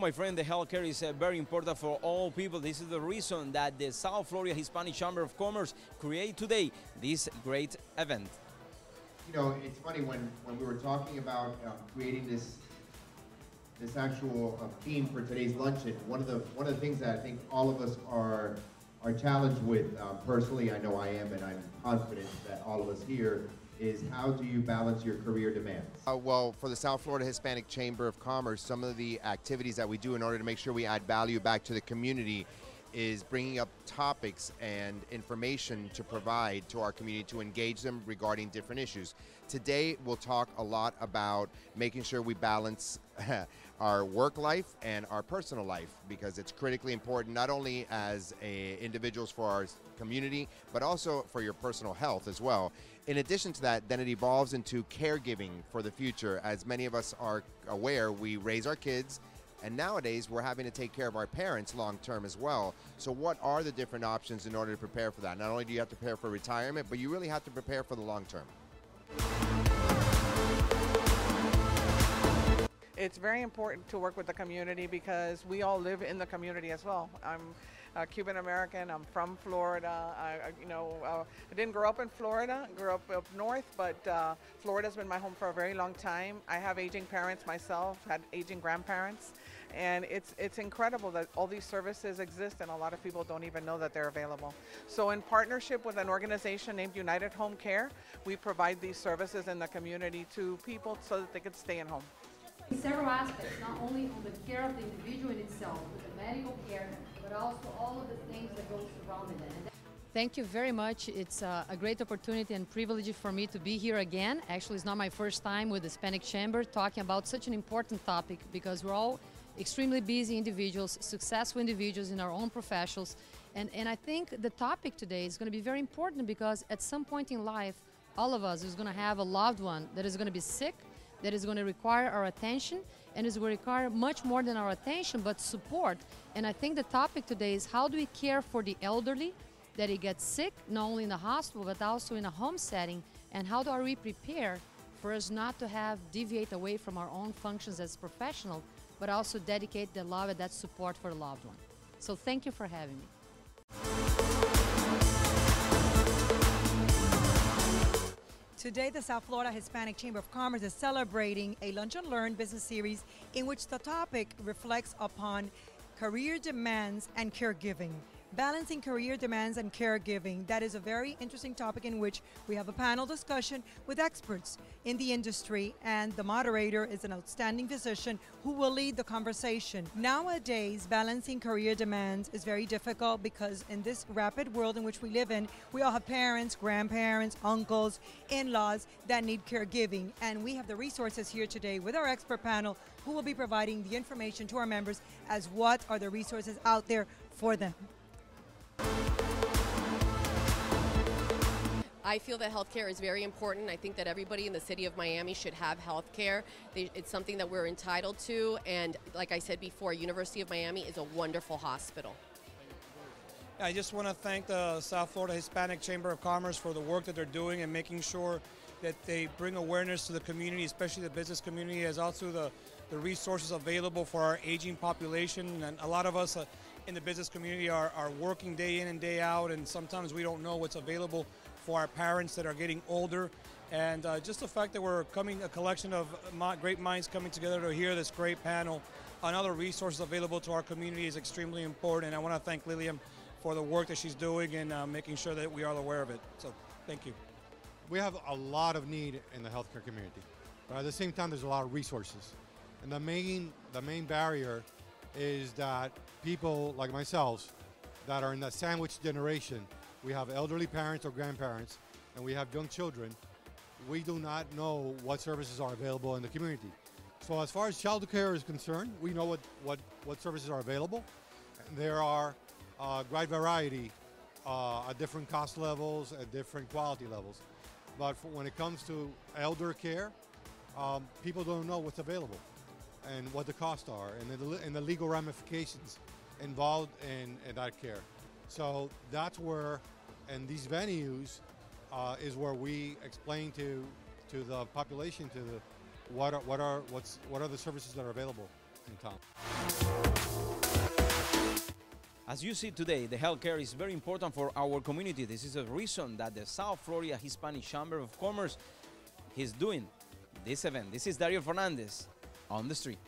my friend, the healthcare is uh, very important for all people. This is the reason that the South Florida Hispanic Chamber of Commerce create today this great event. You know, it's funny when, when we were talking about um, creating this this actual uh, theme for today's luncheon. One of the one of the things that I think all of us are are challenged with um, personally. I know I am, and I'm confident that all of us here is how do you balance your career demands? Uh, well, for the South Florida Hispanic Chamber of Commerce, some of the activities that we do in order to make sure we add value back to the community is bringing up topics and information to provide to our community to engage them regarding different issues. Today, we'll talk a lot about making sure we balance our work life and our personal life because it's critically important not only as a, individuals for our community but also for your personal health as well in addition to that then it evolves into caregiving for the future as many of us are aware we raise our kids and nowadays we're having to take care of our parents long term as well so what are the different options in order to prepare for that not only do you have to prepare for retirement but you really have to prepare for the long term it's very important to work with the community because we all live in the community as well. I'm uh, Cuban American. I'm from Florida. I, you know, uh, I didn't grow up in Florida. I Grew up up north, but uh, Florida's been my home for a very long time. I have aging parents myself. Had aging grandparents, and it's it's incredible that all these services exist, and a lot of people don't even know that they're available. So, in partnership with an organization named United Home Care, we provide these services in the community to people so that they can stay in home several aspects, not only on the care of the individual in itself, with the medical care, but also all of the things that go surrounding it. Thank you very much. It's uh, a great opportunity and privilege for me to be here again. Actually, it's not my first time with the Hispanic Chamber talking about such an important topic because we're all extremely busy individuals, successful individuals in our own professions. And, and I think the topic today is going to be very important because at some point in life, all of us is going to have a loved one that is going to be sick that is going to require our attention and is going to require much more than our attention but support and i think the topic today is how do we care for the elderly that he gets sick not only in the hospital but also in a home setting and how do are we prepare for us not to have deviate away from our own functions as professional but also dedicate the love and that support for the loved one so thank you for having me Today, the South Florida Hispanic Chamber of Commerce is celebrating a Lunch and Learn business series in which the topic reflects upon career demands and caregiving. Balancing career demands and caregiving. That is a very interesting topic in which we have a panel discussion with experts in the industry, and the moderator is an outstanding physician who will lead the conversation. Nowadays, balancing career demands is very difficult because in this rapid world in which we live in, we all have parents, grandparents, uncles, in laws that need caregiving. And we have the resources here today with our expert panel who will be providing the information to our members as what are the resources out there for them. I feel that healthcare is very important. I think that everybody in the city of Miami should have healthcare. It's something that we're entitled to, and like I said before, University of Miami is a wonderful hospital. I just want to thank the South Florida Hispanic Chamber of Commerce for the work that they're doing and making sure that they bring awareness to the community, especially the business community, as also the, the resources available for our aging population. And a lot of us uh, in the business community are, are working day in and day out, and sometimes we don't know what's available for our parents that are getting older. And uh, just the fact that we're coming, a collection of great minds coming together to hear this great panel on other resources available to our community is extremely important. And I want to thank Lillian for the work that she's doing and uh, making sure that we are aware of it. So thank you. We have a lot of need in the healthcare community, but at the same time, there's a lot of resources. And the main, the main barrier is that people like myself that are in the sandwich generation, we have elderly parents or grandparents, and we have young children, we do not know what services are available in the community. So as far as child care is concerned, we know what, what, what services are available. There are a uh, great variety uh, at different cost levels, at different quality levels. But when it comes to elder care, um, people don't know what's available and what the costs are and the, and the legal ramifications involved in, in, that care. So that's where, and these venues uh, is where we explain to to the population, to the what are, what are what's what are the services that are available in town. As you see today, the healthcare is very important for our community. This is a reason that the South Florida Hispanic Chamber of Commerce is doing this event. This is Dariel Fernandez on the street.